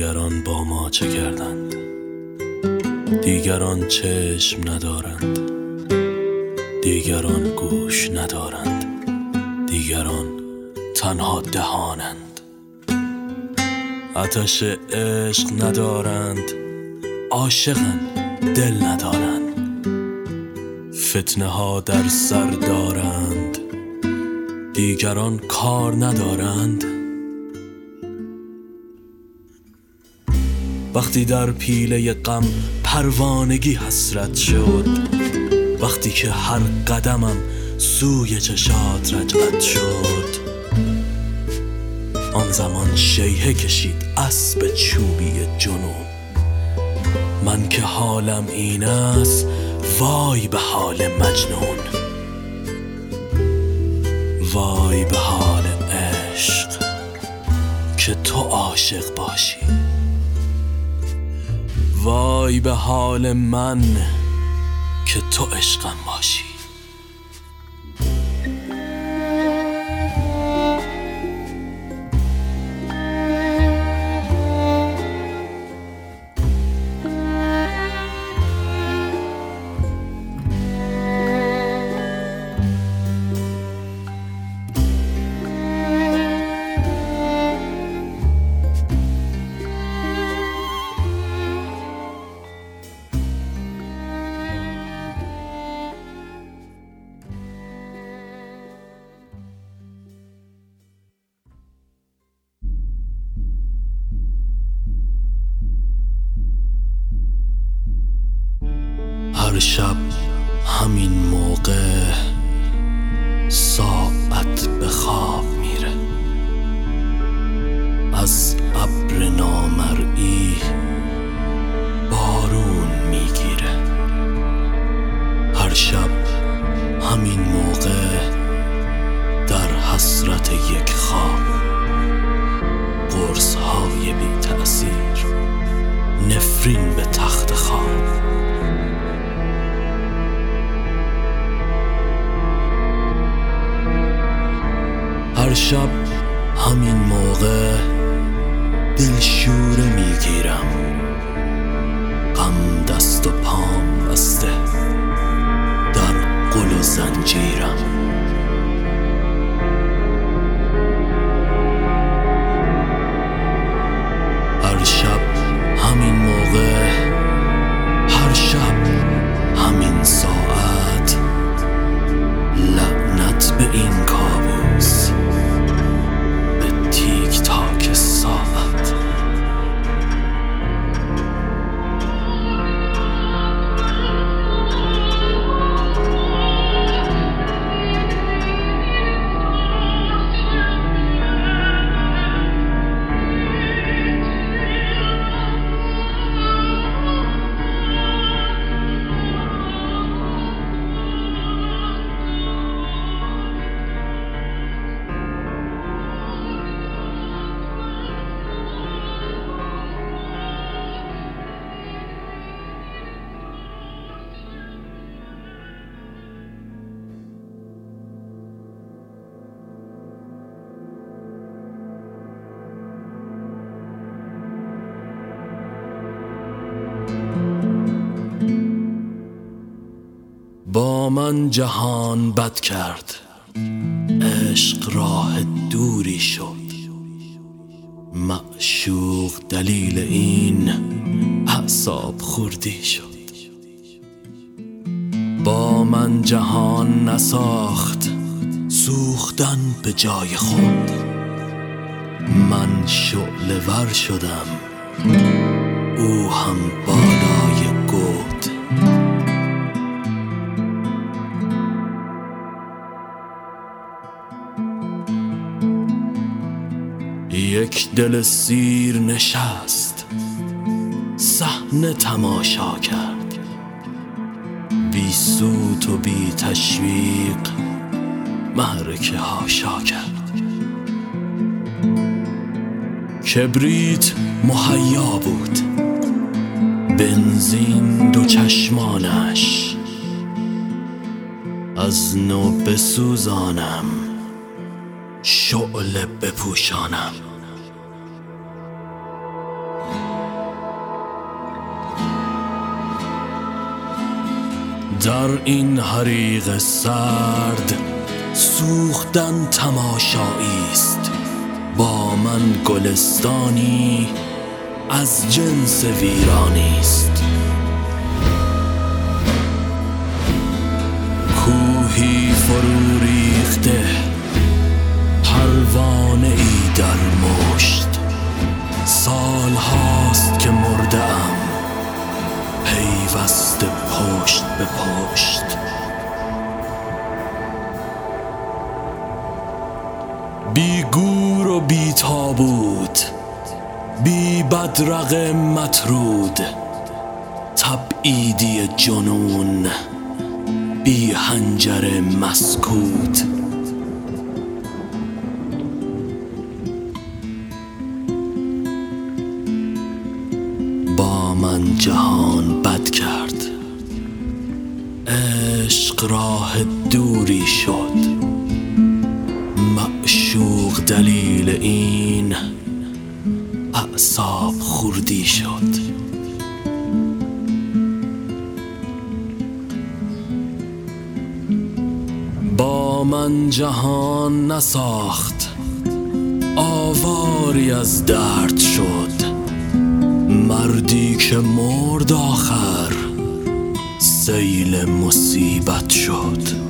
دیگران با ما چه کردند؟ دیگران چشم ندارند. دیگران گوش ندارند. دیگران تنها دهانند. آتش عشق ندارند. عاشقند. دل ندارند. فتنه ها در سر دارند. دیگران کار ندارند. وقتی در پیله غم پروانگی حسرت شد وقتی که هر قدمم سوی چشات رجعت شد. آن زمان شیهه کشید اسب چوبی جنون. من که حالم این است وای به حال مجنون. وای به حال عشق که تو عاشق باشی. وای به حال من که تو عشقم باشی. هر شب همین موقع دلشوره می‌گیرم. غم دست و پام بسته در قل و زنجیرم. هر شب همین موقع هر شب همین ساعت لعنت به این من جهان بد کرد. عشق راه دوری شد. معشوق دلیل این اعصاب خوردی شد. با من جهان نساخت سوختن به جای خود. من شعله ور شدم او هم بالای یک دل سیر نشست صحنه تماشا کرد. بی سوت و بی تشویق محرکه هاشا کرد. کبریت مهیا بود بنزین دو چشمانش. از نو بسوزانم شعله بپوشانم. در این حریق سرد سوختن تماشایی است. با من گلستانی از جنس ویرانی است. کوهی فرو ریخته به پشت. بی گور و بی تابوت بی بدرق مطرود تبعیدی جنون بی هنجر مسکوت. راه دوری شد. معشوق دلیل این اعصاب خوردی شد. با من جهان نساخت آواری از درد شد. مردی که مرد آخر سیل مصیبت شد.